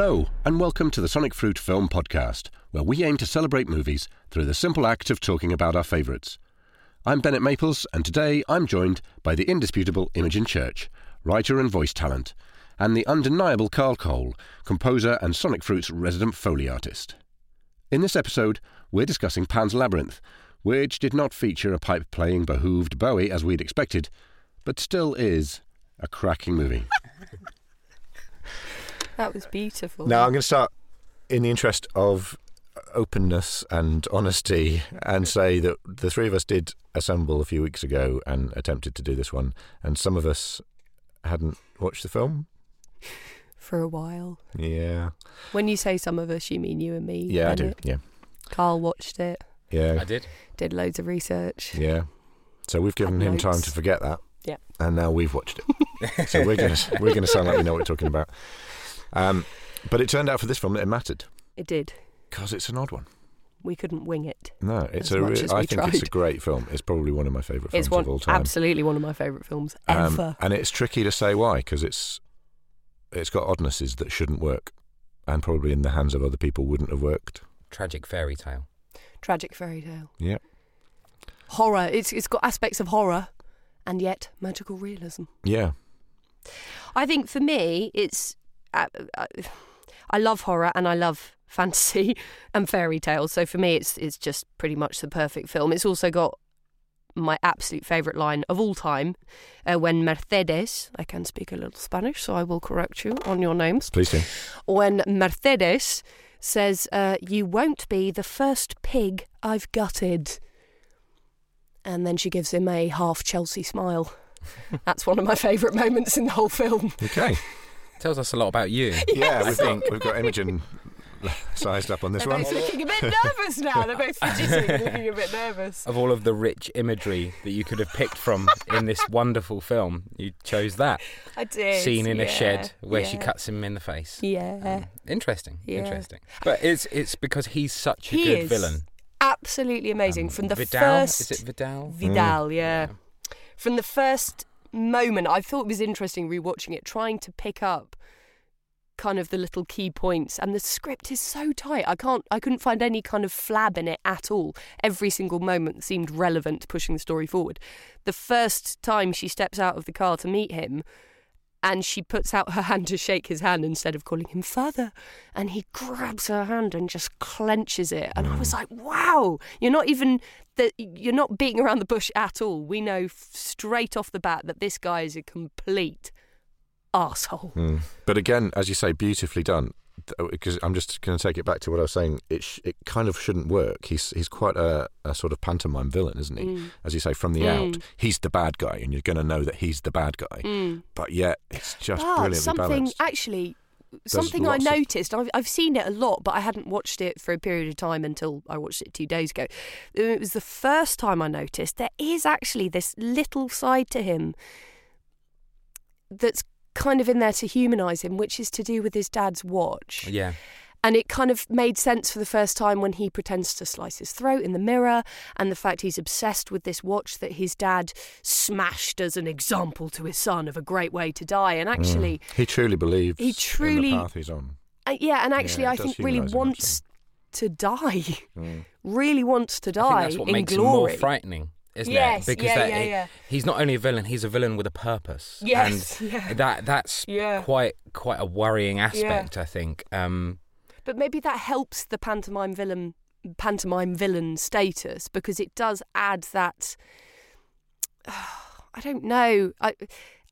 Hello, and welcome to the Sonic Fruit Film Podcast, where we aim to celebrate movies through the simple act of talking about our favourites. I'm Bennet Maples, and today I'm joined by the indisputable Imogen Church, writer and voice talent, and the undeniable Carl Cole, composer and Sonic Fruit's resident Foley artist. In this episode, we're discussing Pan's Labyrinth, which did not feature a pipe playing behooved Bowie as we'd expected, but still is a cracking movie. That was beautiful. Now I'm going to start in the interest of openness and honesty and say that the three of us did assemble a few weeks ago and attempted to do this one, and some of us hadn't watched the film. For a while. Yeah, When you say some of us, you mean you and me. yeah, I do. Bennet. Yeah, Carl watched it, yeah, I did. did loads of research. yeah. So we've given Had him time to forget that. Yeah. and now we've watched it. so we're gonna we're gonna sound like we know what we're talking about. Um, but it turned out for this film that it mattered It did. because it's an odd one. We couldn't wing it. No, it's As a. much Re- as I we think it's a tried. great film. It's probably one of my favourite films it's one of all time. absolutely one of my favourite films Um, ever. and it's tricky to say why because it's it's got oddnesses that shouldn't work, and probably in the hands of other people wouldn't have worked. Tragic fairy tale. Tragic fairy tale. Yeah, Horror. It's it's got aspects of horror, and yet magical realism. yeah, I think for me, it's. Uh, uh, I love horror and I love fantasy and fairy tales. So for me, it's it's just pretty much the perfect film. It's also got my absolute favourite line of all time uh, when Mercedes, I can speak a little Spanish, so I will correct you on your names. please do. When Mercedes says, uh, You won't be the first pig I've gutted. And then she gives him a half Chelsea smile. That's one of my favourite moments in the whole film. Okay, Tells us a lot about you. yeah, we've think. got we've got Imogen sized up on this They're one. both looking a bit nervous now. They're both fidgeting looking a bit nervous. Of all of the rich imagery that you could have picked from in this wonderful film, you chose that I did. scene in a shed where she cuts him in the face. Yeah. Um, interesting, Yeah. interesting. But it's it's because he's such a He good is villain. Absolutely amazing. Um, From the Vidal, first. is it Vidal? Vidal, yeah. From the first moment, I thought it was interesting rewatching it, trying to pick up kind of the little key points and the script is so tight. I can't i couldn't find any kind of flab in it at all. Every single moment seemed relevant to pushing the story forward. The first time she steps out of the car to meet him and she puts out her hand to shake his hand instead of calling him father. And he grabs her hand and just clenches it. And i was like wow you're not even that you're not beating around the bush at all. We know f- straight off the bat that this guy is a complete asshole. Mm. But again, as you say, beautifully done. Because I'm just going to take it back to what I was saying. It sh- it kind of shouldn't work. He's he's quite a, a sort of pantomime villain, isn't he? Mm. As you say, from the Mm. out, he's the bad guy, and you're going to know that he's the bad guy. Mm. But yet, it's just But brilliantly something balanced. actually something I lots of- noticed. I've, I've seen it a lot, but I hadn't watched it for a period of time until I watched it two days ago. It was the first time I noticed there is actually this little side to him that's kind of in there to humanise him, which is to do with his dad's watch. Yeah. And it kind of made sense for the first time when he pretends to slice his throat in the mirror, and the fact he's obsessed with this watch that his dad smashed as an example to his son of a great way to die. And actually, Mm. he truly believes He truly- in the path he's on. uh, yeah, and actually, Yeah, I think really humanise him, wants to die. Mm. really wants to I think die that's what in makes glory. him more frightening, isn't Yes, it? yeah, that yeah, it- yeah. he's not only a villain; he's a villain with a purpose. Yes, and yeah. that that's Yeah. quite quite a worrying aspect. I think. Um, But maybe that helps the pantomime villain pantomime villain status because it does add that I don't know. I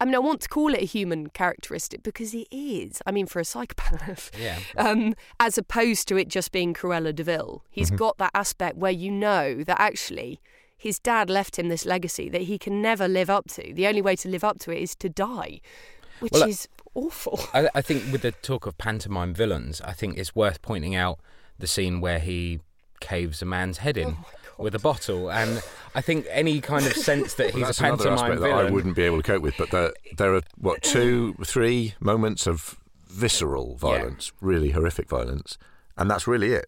I mean I want to call it a human characteristic because it is. I mean for a psychopath. yeah, Um, as opposed to it just being Cruella Deville, Vil. He's Mm-hmm. got that aspect where you know that actually his dad left him this legacy that he can never live up to. The only way to live up to it is to die, which Well, is awful. I, I think with the talk of pantomime villains, I think it's worth pointing out the scene where he caves a man's head Oh in with a bottle, and I think any kind of sense that he's Well, that's a another pantomime aspect that villain. I wouldn't be able to cope with. But there, there are what two, three moments of visceral violence, really horrific violence, and that's really it.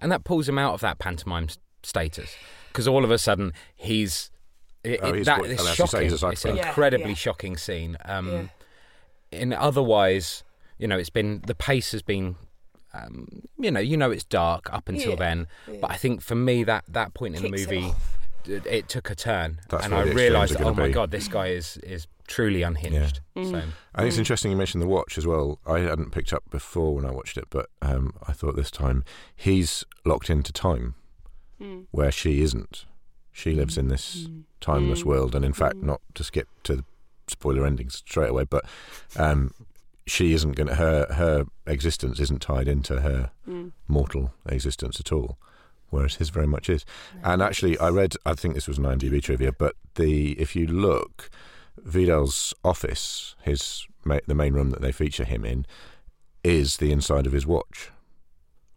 and that pulls him out of that pantomime status because all of a sudden he's. It, Oh, he's that what- is as say, shocking. he's a It's an psychopath. Yeah, incredibly yeah. shocking scene. Um, Yeah. In otherwise, You know, it's been the pace has been. Um, you know, you know it's dark up until Yeah, then, yeah. but I think for me that that point in the Kicks it movie, it, it took a turn, That's and I realised, are gonna oh my be. god, this guy is is truly unhinged. Mm. So I think it's interesting you mentioned the watch as well. I hadn't picked up before when I watched it, but um, I thought this time he's locked into time Mm. where she isn't. She lives in this Mm. timeless Mm. world, and in fact, Mm. not to skip to the spoiler endings straight away, but um, she isn't going to her her existence isn't tied into her Mm. mortal existence at all, whereas his very much is. And actually, I read, I think this was an IMDb trivia, but the if you look, Vidal's office, his the main room that they feature him in, is the inside of his watch.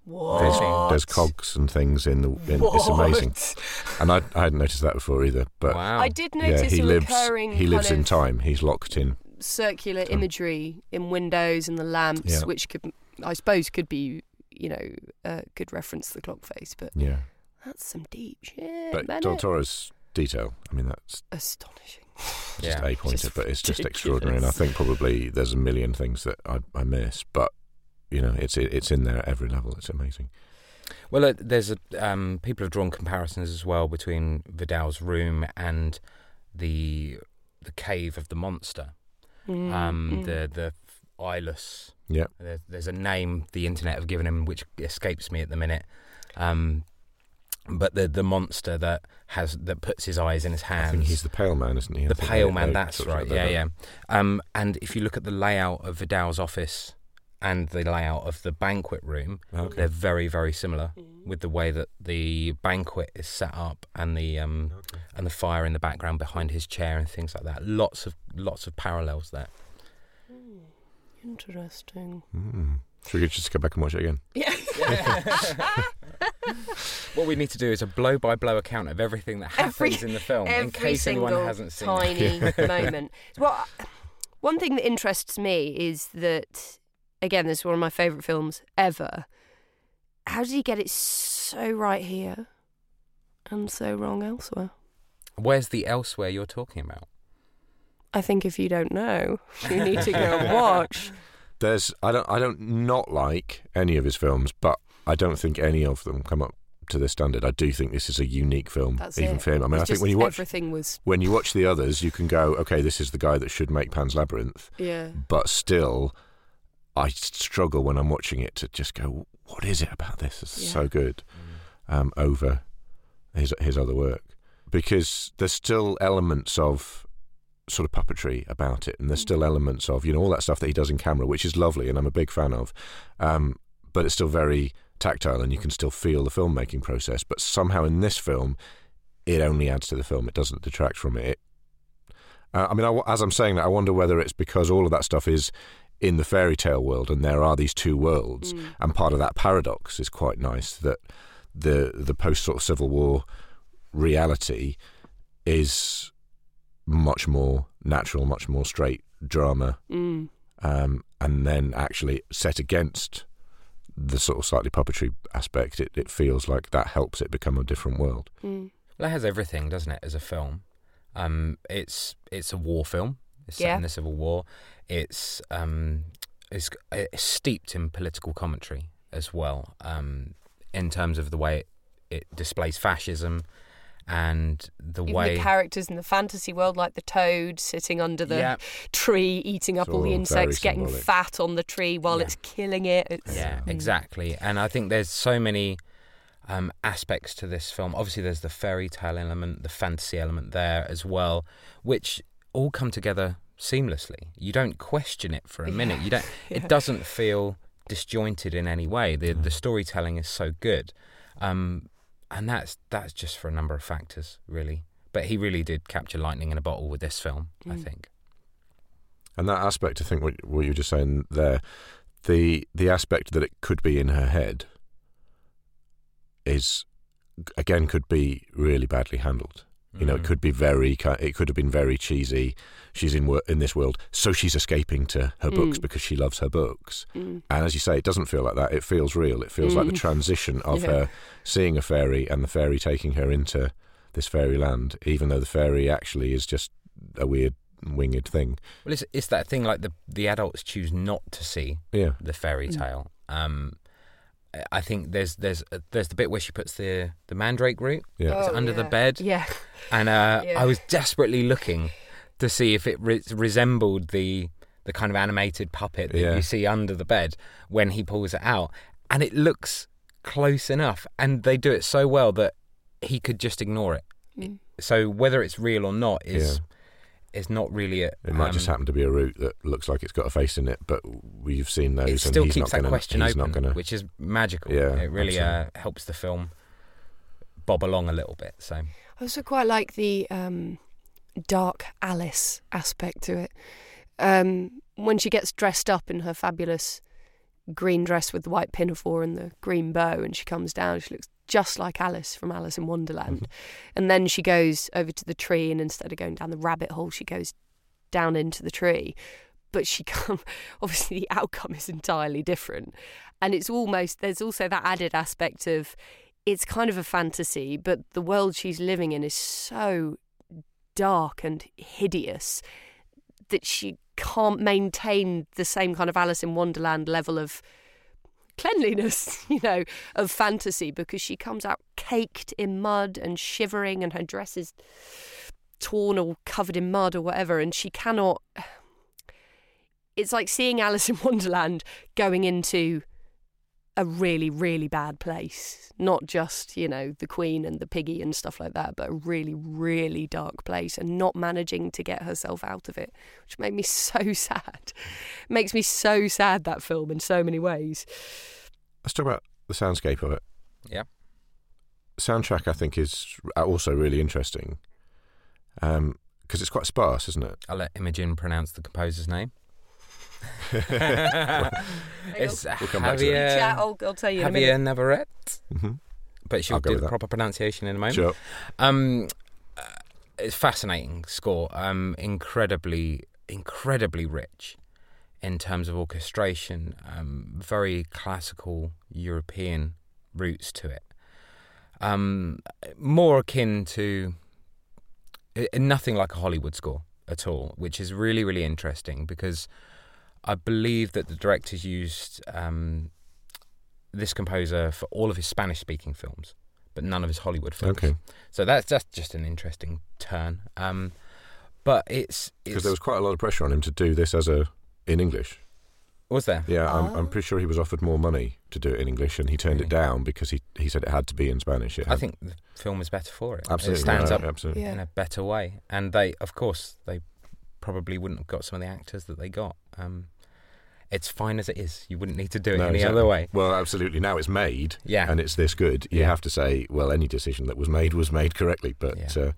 There's, What? there's cogs and things in the. In, it's amazing, and I, I hadn't noticed that before either. But wow, I did yeah, notice he a lives. recurring He lives kind in of time. He's locked in. circular Time. imagery in windows and the lamps, Yeah. which could, I suppose, could be, you know, uh, could reference the clock face. But Yeah, that's some deep shit, but Bennet. Del Toro's detail. I mean, that's Astonishing. just Yeah. a pointer, but it's just extraordinary. And I think probably there's a million things that I, I miss, but you know, it's it's in there at every level. It's amazing. Well, uh, there's a, um, people have drawn comparisons as well between Vidal's room and the the cave of the monster. Mm, Um, mm. The the eyeless. Yeah. There's, there's a name the internet have given him which escapes me at the minute. Um, but the the monster that has that puts his eyes in his hands. I think he's the pale man, isn't he? I the pale they- man. they That's right. Yeah, yeah. Um, and if you look at the layout of Vidal's office and the layout of the banquet room, Okay. they're very very similar Mm. with the way that the banquet is set up and the um, Okay. and the fire in the background behind his chair and things like that. Lots of lots of parallels there. Mm, Interesting. Mm. Should we just go back and watch it again? Yeah. What we need to do is a blow by blow account of everything that happens Every- in the film, in case anyone hasn't seen it. tiny moment. Well, one thing that interests me is that, again, this is one of my favourite films ever. How did he get it so right here and so wrong elsewhere? Where's the elsewhere you're talking about? I think if you don't know, you need to go and watch. There's I don't I don't not like any of his films, but I don't think any of them come up to this standard. I do think this is a unique film, That's even it. for him. I mean, It's I think when you watch everything was, when you watch the others, you can go, okay, this is the guy that should make Pan's Labyrinth, yeah. but still, I struggle when I'm watching it to just go, what is it about this? It's Yeah. so good um, over his his other work because there's still elements of sort of puppetry about it, and there's still elements of you know all that stuff that he does in camera, which is lovely, and I'm a big fan of. Um, but it's still very tactile, and you can still feel the filmmaking process. But somehow in this film, it only adds to the film; it doesn't detract from it. Uh, I mean, I, as I'm saying that, I wonder whether it's because all of that stuff is in the fairy tale world, and there are these two worlds, Mm. and part of that paradox is quite nice that the the post sort of Civil War reality is much more natural, much more straight drama, Mm. um, and then actually set against the sort of slightly puppetry aspect. It, it feels like that helps it become a different world. Mm. Well, it has everything, doesn't it, as a film? Um, it's it's a war film. It's set Yeah. in the Civil War. It's um, it's, it's steeped in political commentary as well, um, in terms of the way it, it displays fascism and the Even way the characters in the fantasy world, like the toad sitting under the yeah, tree, eating up It's all the insects, getting fat on the tree while Yeah. it's killing it. It's, Yeah, Mm. exactly. And I think there's so many um, aspects to this film. Obviously, there's the fairy tale element, the fantasy element there as well, which all come together seamlessly. You don't question it for a minute. You don't. Yeah. It doesn't feel disjointed in any way. The Mm. the storytelling is so good, um, and that's that's just for a number of factors, really. But he really did capture lightning in a bottle with this film. I Mm. think. And that aspect, I think, what, what you were just saying there, the the aspect that it could be in her head is again could be really badly handled. You know, it Mm. could be very. It could have been very cheesy. She's in in this world, so she's escaping to her books Mm. because she loves her books. Mm. And as you say, it doesn't feel like that. It feels real. It feels like the Mm. transition of Yeah. her seeing a fairy and the fairy taking her into this fairy land, even though the fairy actually is just a weird winged thing. Well, it's it's that thing like the the adults choose not to see Yeah, the fairy tale. Um, I think there's there's uh, there's the bit where she puts the the mandrake root yeah. It's Oh, under the bed, Yeah. and uh, Yeah. I was desperately looking to see if it re- resembled the the kind of animated puppet that Yeah. you see under the bed when he pulls it out, and it looks close enough, and they do it so well that he could just ignore it. Mm. So whether it's real or not is is not really a. It might just um, happen to be a root that looks like it's got a face in it, but we've seen those, It and still he's keeps not that gonna, question he's open, gonna. which is magical. Yeah, it really uh, helps the film bob along a little bit. So I also quite like the um, dark Alice aspect to it. Um, when she gets dressed up in her fabulous green dress with the white pinafore and the green bow, and she comes down, she looks just like Alice from Alice in Wonderland. Mm-hmm. and then she goes over to the tree, and instead of going down the rabbit hole, she goes down into the tree. But she come obviously the outcome is entirely different, and it's almost there's also that added aspect of it's kind of a fantasy, but the world she's living in is so dark and hideous that she can't maintain the same kind of Alice in Wonderland level of cleanliness, you know, of fantasy because she comes out caked in mud and shivering and her dress is torn or covered in mud or whatever and she cannot it's like seeing Alice in Wonderland going into a really, really bad place. Not just, you know, the Queen and the piggy and stuff like that, but a really, really dark place and not managing to get herself out of it, which made me so sad. Makes me so sad, that film, in so many ways. Let's talk about the soundscape of it. Yeah. Soundtrack, I think, is also really interesting um, because it's quite sparse, isn't it? I'll let Imogen pronounce the composer's name. it's We'll come back to Javier, Chat, I'll, I'll tell you in a Javier minute. Navarrete, hmm but she'll I'll do the that. proper pronunciation in a moment. Sure. Um, uh, it's fascinating score. Um, incredibly, incredibly rich in terms of orchestration. Um, very classical European roots to it. Um, more akin to uh, nothing like a Hollywood score at all, which is really, really interesting because I believe that the directors used um, this composer for all of his Spanish-speaking films, but none of his Hollywood films. Okay. So that's that's just an interesting turn. Um, but it's, Because there was quite a lot of pressure on him to do this as a in English. was there? Yeah, I'm, I'm Oh. pretty sure he was offered more money to do it in English, and he turned it down because he he said it had to be in Spanish. It I had- think the film is better for it. absolutely it stands yeah, up Absolutely. In a better way, and they, of course, they probably wouldn't have got some of the actors that they got. Um, it's fine as it is. You wouldn't need to do it No, any exactly. other way. Well, absolutely. Now it's made, Yeah. and it's this good. You Yeah. have to say, well, any decision that was made was made correctly. But Yeah. yeah, uh,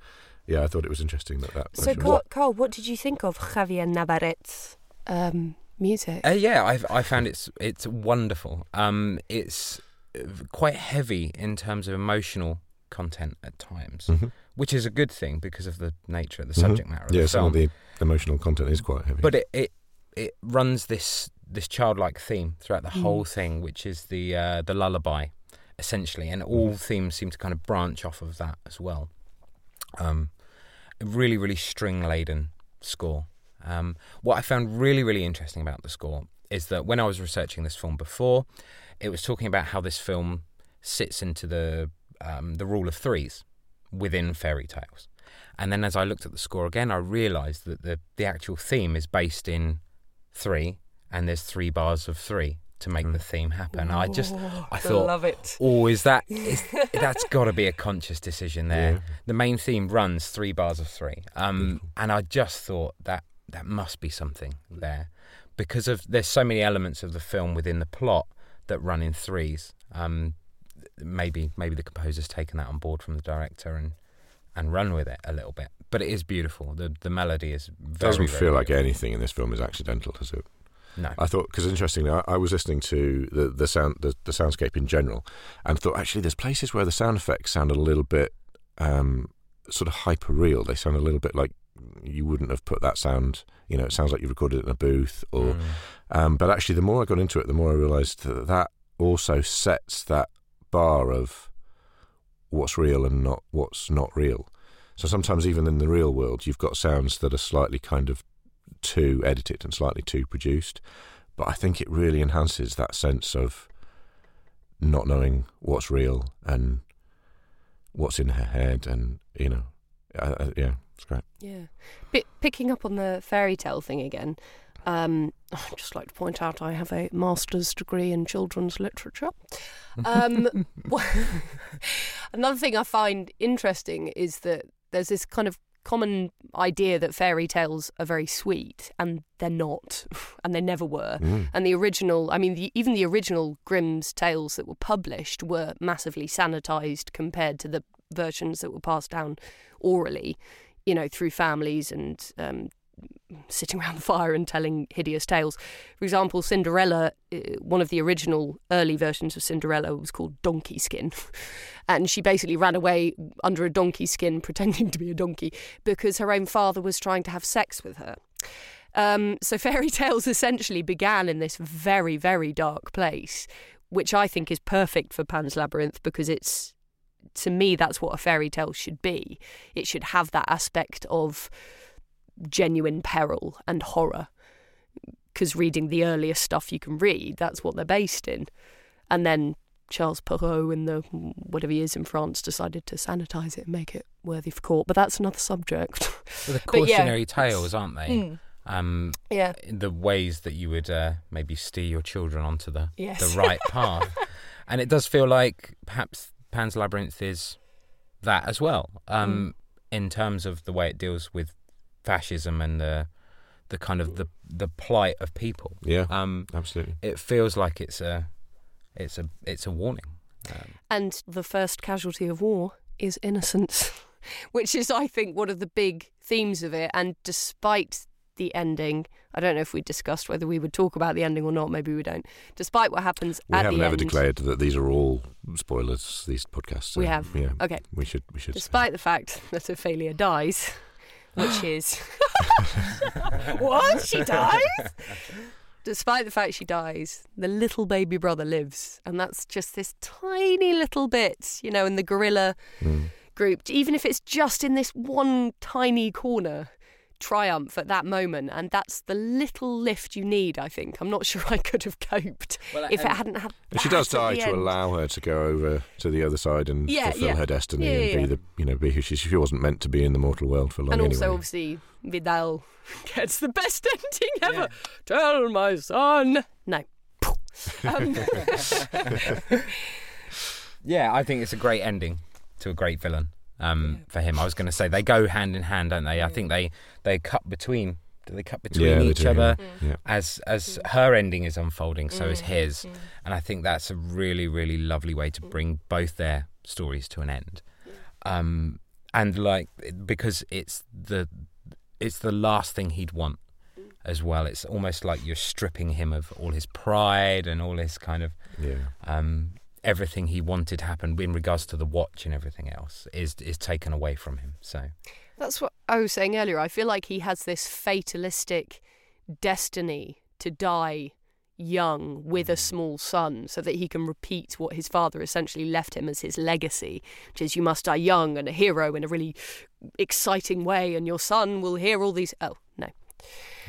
yeah I thought it was interesting that that. So, version was- Carl, Carl, what did you think of Javier Navarrete's um, music? Uh, yeah, I I found it's it's wonderful. Um, it's uh, quite heavy in terms of emotional content at times, Mhm. which is a good thing because of the nature of the Mhm. subject matter of Yeah, the some film. of the emotional content is quite heavy. but it, it it runs this this childlike theme throughout the Mm. whole thing, which is the uh, the lullaby, essentially, and all Mm. themes seem to kind of branch off of that as well. Um, a really, really string laden score. Um, what I found really, really interesting about the score is that when I was researching this film before, it was talking about how this film sits into the um, the rule of threes within fairy tales. And then as I looked at the score again, I realised that the, the actual theme is based in three, and there's three bars of three to make Mm. the theme happen. I just, I thought, love it. oh, is that is that's got to be a conscious decision there. Yeah. The main theme runs three bars of three, um, Beautiful. and I just thought that that must be something there because of there's so many elements of the film within the plot that run in threes. Um, maybe maybe the composer's taken that on board from the director and and run with it a little bit. But it is beautiful. The the melody is very, doesn't very feel like anything in this film is accidental, does it? No. I thought because interestingly, I, I was listening to the the sound the, the soundscape in general, and thought actually there's places where the sound effects sound a little bit um, sort of hyper real. They sound a little bit like you wouldn't have put that sound. You know, it sounds like you recorded it in a booth. Or, Mm. um, but actually, the more I got into it, the more I realised that that also sets that bar of what's real and not what's not real. So sometimes even in the real world, you've got sounds that are slightly kind of too edited and slightly too produced. But I think it really enhances that sense of not knowing what's real and what's in her head, and you know, uh, uh, yeah, it's great. Yeah. P- picking up on the fairy tale thing again, um, I'd just like to point out I have a master's degree in children's literature. Um, another thing I find interesting is that there's this kind of common idea that fairy tales are very sweet, and they're not, and they never were. Mm. And the original, I mean, the, even the original Grimm's tales that were published were massively sanitized compared to the versions that were passed down orally, you know, through families and um, sitting around the fire and telling hideous tales. For example, Cinderella, uh, one of the original early versions of Cinderella was called Donkey Skin. and she basically ran away under a donkey skin pretending to be a donkey because her own father was trying to have sex with her. Um, so fairy tales essentially began in this very, very dark place, which I think is perfect for Pan's Labyrinth because it's, to me, that's what a fairy tale should be. It should have that aspect of genuine peril and horror. Because reading the earliest stuff you can read, that's what they're based in. And then Charles Perrault in the whatever he is in France decided to sanitize it and make it worthy for court. But that's another subject. Well, the But yeah, cautionary it's- tales, aren't they? Mm. Um, yeah. the ways that you would uh, maybe steer your children onto the Yes. the right path, and it does feel like perhaps Pan's Labyrinth is that as well. Um, in terms of the way it deals with fascism and the the kind of the the plight of people. Yeah, Um, absolutely. it feels like it's a it's a it's a warning. Um, And the first casualty of war is innocence, which is, I think, one of the big themes of it. And despite the ending, I don't know if we discussed whether we would talk about the ending or not. Maybe we don't. Despite what happens We at have the never end, declared that these are all spoilers. These podcasts. so, We have. Yeah, Okay. we should. We should. say Despite the fact that Ofelia dies, which is what she dies. Despite the fact she dies, the little baby brother lives, and that's just this tiny little bit, you know, in the guerrilla that. Mm. group, even if it's just in this one tiny corner, triumph at that moment. And that's the little lift you need, I think. I'm not sure I could have coped if it hadn't had. And she does die to end. allow her to go over to the other side and Yeah, fulfill yeah. her destiny Yeah, and yeah, be the you know be who she she wasn't meant to be in the mortal world for long And anyway. also, obviously, Vidal gets the best ending ever. Tell my son. No. um, yeah, I think it's a great ending to a great villain. Um, for him, I was going to say they go hand in hand, don't they? I think they they cut between. Do they cut between Yeah, each do, other yeah. as as her ending is unfolding? So is Mm. his, and I think that's a really really lovely way to bring both their stories to an end. Um, and like because it's the it's the last thing he'd want as well. It's almost like you're stripping him of all his pride and all his kind of yeah. um, everything he wanted happened in regards to the watch and everything else is is taken away from him. So That's what I was saying earlier. I feel like he has this fatalistic destiny to die young with a mm. small son so that he can repeat what his father essentially left him as his legacy, which is you must die young and a hero in a really exciting way, and your son will hear all these. Oh.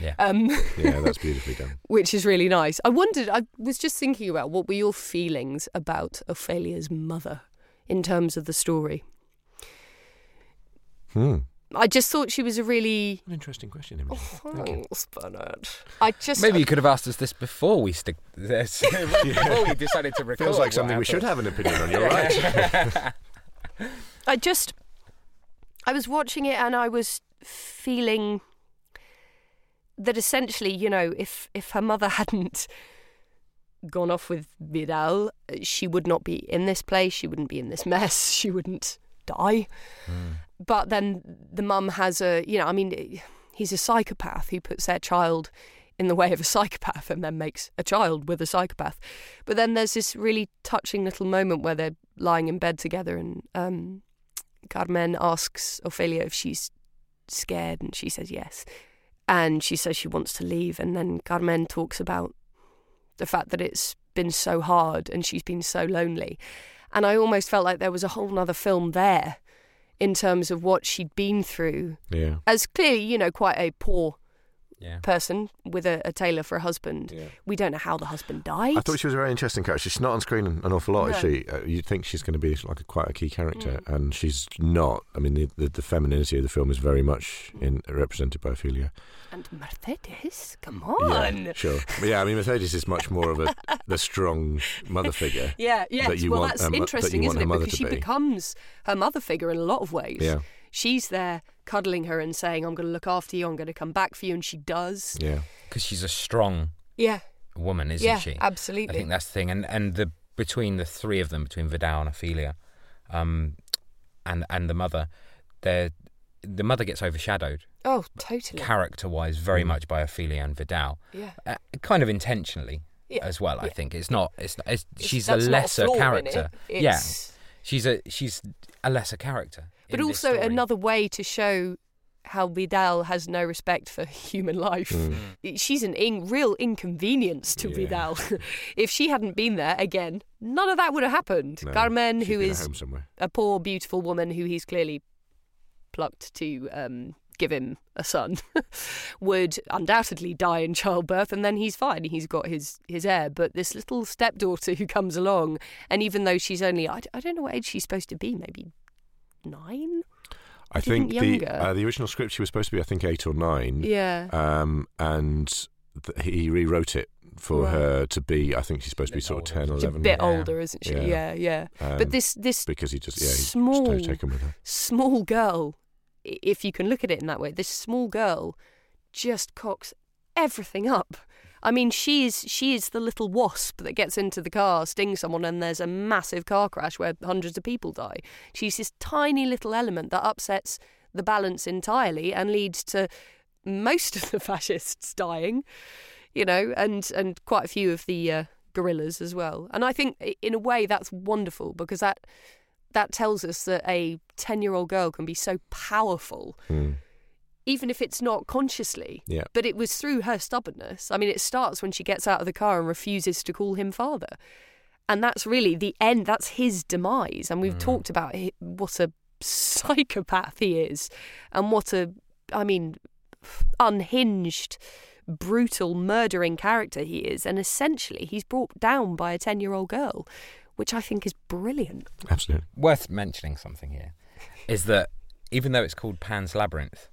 Yeah. Um, Yeah, that's beautifully done. which is really nice. I wondered, I was just thinking about what were your feelings about Ofelia's mother in terms of the story? Hmm. I just thought she was a really An interesting question. Imogen. Thank you. Bernard. I just maybe you could have asked us this before we stick this before we decided to record. Feels like something we should have an opinion on. You're right. I just I was watching it and I was feeling that essentially, you know, if if her mother hadn't gone off with Vidal, she would not be in this place, she wouldn't be in this mess, she wouldn't die. But then the mum has a, you know, I mean, he's a psychopath who puts their child in the way of a psychopath and then makes a child with a psychopath. But then there's this really touching little moment where they're lying in bed together and um, Carmen asks Ofelia if she's scared and she says yes. And she says she wants to leave. And then Carmen talks about the fact that it's been so hard and she's been so lonely. And I almost felt like there was a whole nother film there in terms of what she'd been through Yeah. as clearly, you know, quite a poor Yeah. person with a, a tailor for a husband. Yeah. We don't know how the husband died. I thought she was a very interesting character. She's not on screen an an awful lot, is she? Uh, you'd think she's going to be like a, quite a key character, Mm. and she's not. I mean, the, the, the femininity of the film is very much in, represented by Ofelia. and Mercedes, come Yeah, on. sure. But yeah, I mean, Mercedes is much more of a the strong mother figure. Yeah, yes. that you well, want that's her mo- that interesting, you want isn't it? Because she be. becomes her mother figure in a lot of ways. Yeah, She's there cuddling her and saying, I'm going to look after you, I'm going to come back for you, and she does. yeah. Because she's a strong Yeah, woman, isn't yeah, she? absolutely. I think that's the thing, and and the between the three of them, between Vidal and Ofelia, um, and and the mother, they the mother gets overshadowed oh, totally. character-wise very Mm. much by Ofelia and Vidal, yeah. uh, kind of intentionally Yeah. as well. I think it's not. It's, it's It's- she's a lesser flaw character. it. Yeah, she's a she's a lesser character. But also another way to show how Vidal has no respect for human life. Mm. She's an in, real inconvenience to Yeah. Vidal. if she hadn't been there, again, none of that would have happened. No, Carmen, who is a poor, beautiful woman who he's clearly plucked to um, give him a son, would undoubtedly die in childbirth, and then he's fine. He's got his, his heir. But this little stepdaughter who comes along, and even though she's only, I, d- I don't know what age she's supposed to be, maybe nine? I think think the uh, the original script she was supposed to be, I think, eight or nine. Yeah. Um, and th- he rewrote it for Right. her to be. I think she's supposed to be Bit sort of ten or She's a eleven. bit Yeah. older, isn't she? Yeah. Yeah, yeah. Um, but this this because he just yeah he's small- just taken with her. small girl, if you can look at it in that way, this small girl just cocks everything up. I mean, she is she is the little wasp that gets into the car, stings someone, and there's a massive car crash where hundreds of people die. She's this tiny little element that upsets the balance entirely and leads to most of the fascists dying, you know, and and quite a few of the uh, guerrillas as well. And I think in a way that's wonderful because that that tells us that a 10 year old girl can be so powerful, Mm. Even if it's not consciously. Yeah. But it was through her stubbornness. I mean, it starts when she gets out of the car and refuses to call him father. And that's really the end, that's his demise. And we've Mm. talked about what a psychopath he is and what a, I mean, unhinged, brutal, murdering character he is. And essentially, he's brought down by a 10 year old girl, which I think is brilliant. Absolutely. worth mentioning something here is that even though it's called Pan's Labyrinth,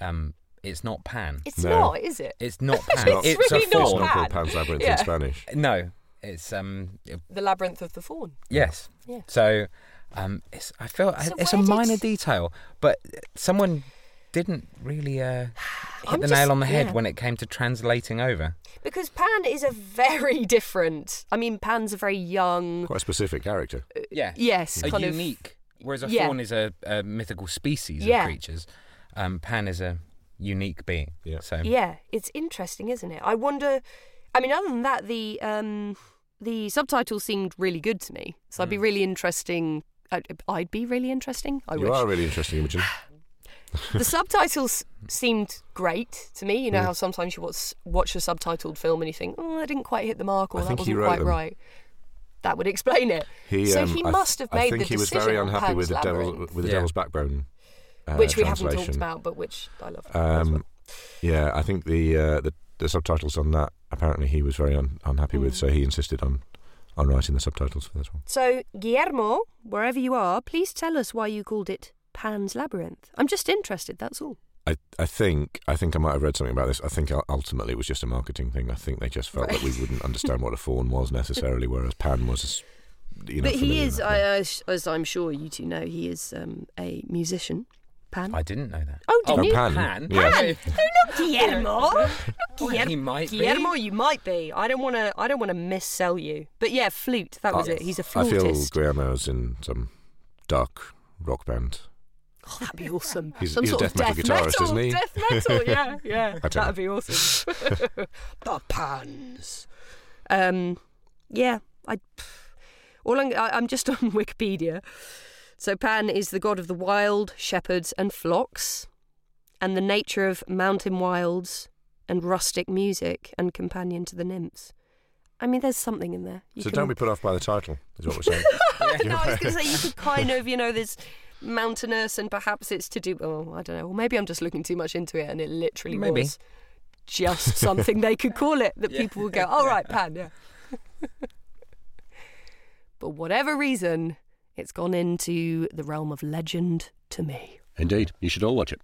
um, it's not Pan. It's No. not, is it? It's not Pan. not- It's really a not It's faun. not called Pan. Pan's Labyrinth Yeah. in Spanish. No, it's um, it- The Labyrinth of the Faun. yes. Yeah. So, um, it's I feel So it's a where did- minor detail, but someone didn't really uh, hit I'm the just- nail on the head yeah. when it came to translating over. Because Pan is a very different. I mean, Pan's a very young. Quite a specific character. Yeah, Yes, a kind of. unique. Whereas a Yeah. faun is a, a mythical species Yeah. of creatures, um, Pan is a unique being. Yeah. So Yeah, it's interesting, isn't it? I wonder. I mean, other than that, the um, the subtitles seemed really good to me. So I'd be Mm. really interesting. I'd, I'd be really interesting. I you wish. are really interesting, Imogen. the subtitles seemed great to me. You know Mm. how sometimes you watch watch a subtitled film and you think, "Oh, I didn't quite hit the mark," or I "That wasn't quite them. right." That would explain it. He, So um, he I th- must have made I made think the he was very unhappy with the Pan's devil with the Yeah. Devil's Backbone, uh, which we haven't talked about, but which I love. Um, well. yeah, I think the, uh, the the subtitles on that apparently he was very un- unhappy with, Mm. so he insisted on on writing the subtitles for this one. So, Guillermo, wherever you are, please tell us why you called it Pan's Labyrinth. I'm just interested, that's all. I, I think I think I might have read something about this. I think ultimately it was just a marketing thing. I think they just felt that we wouldn't understand what a faun was necessarily, whereas Pan was, you know. but he is. I, as, as I'm sure you two know, he is um, a musician. Pan? I didn't know that. oh, didn't Oh, you? Pan. Pan. Yeah. Pan. No, not Guillermo. Not Well, Guillermo. he might be. You might be. I don't want to. I don't want to missell you. But yeah, flute. That was I- it. He's a I feel. Guillermo's in some dark rock band. Oh, that'd be awesome. He's- Some he's a sort death of metal death guitarist, metal, isn't he? Death metal, yeah, yeah. That'd be awesome. the Pans. Um, yeah, I. All I'm, I, I'm just on Wikipedia. So Pan is the god of the wild, shepherds, and flocks, and the nature of mountain wilds and rustic music, and companion to the nymphs. I mean, there's something in there. You so can- don't be put off by the title. Is what we're saying. no, I was going to say you could kind of, you know, there's mountainous, and perhaps it's to do. Oh, I don't know. Or maybe I'm just looking too much into it, and it literally Maybe. was just something they could call it that Yeah. people would go, "All right, Pan." Yeah. but whatever reason, it's gone into the realm of legend to me. Indeed, you should all watch it.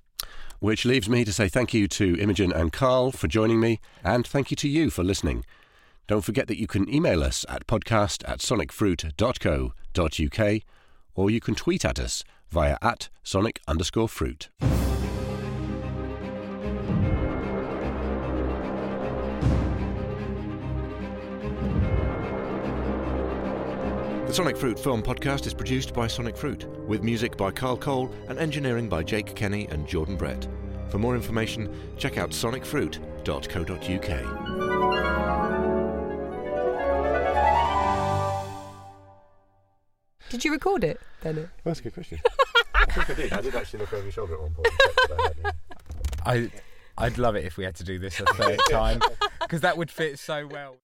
Which leaves me to say thank you to Imogen and Carl for joining me, and thank you to you for listening. Don't forget that you can email us at podcast at sonicfruit.co.uk, or you can tweet at us via at sonic underscore fruit. The Sonic Fruit Film Podcast is produced by Sonic Fruit, with music by Carl Cole and engineering by Jake Kenny and Jordan Brett. For more information, check out sonicfruit.co.uk. Did you record it, Bennet? That's a good question. I think I did. I did actually look over your shoulder at one point. and check that I had, yeah. I, I'd love it if we had to do this at a third time because that would fit so well.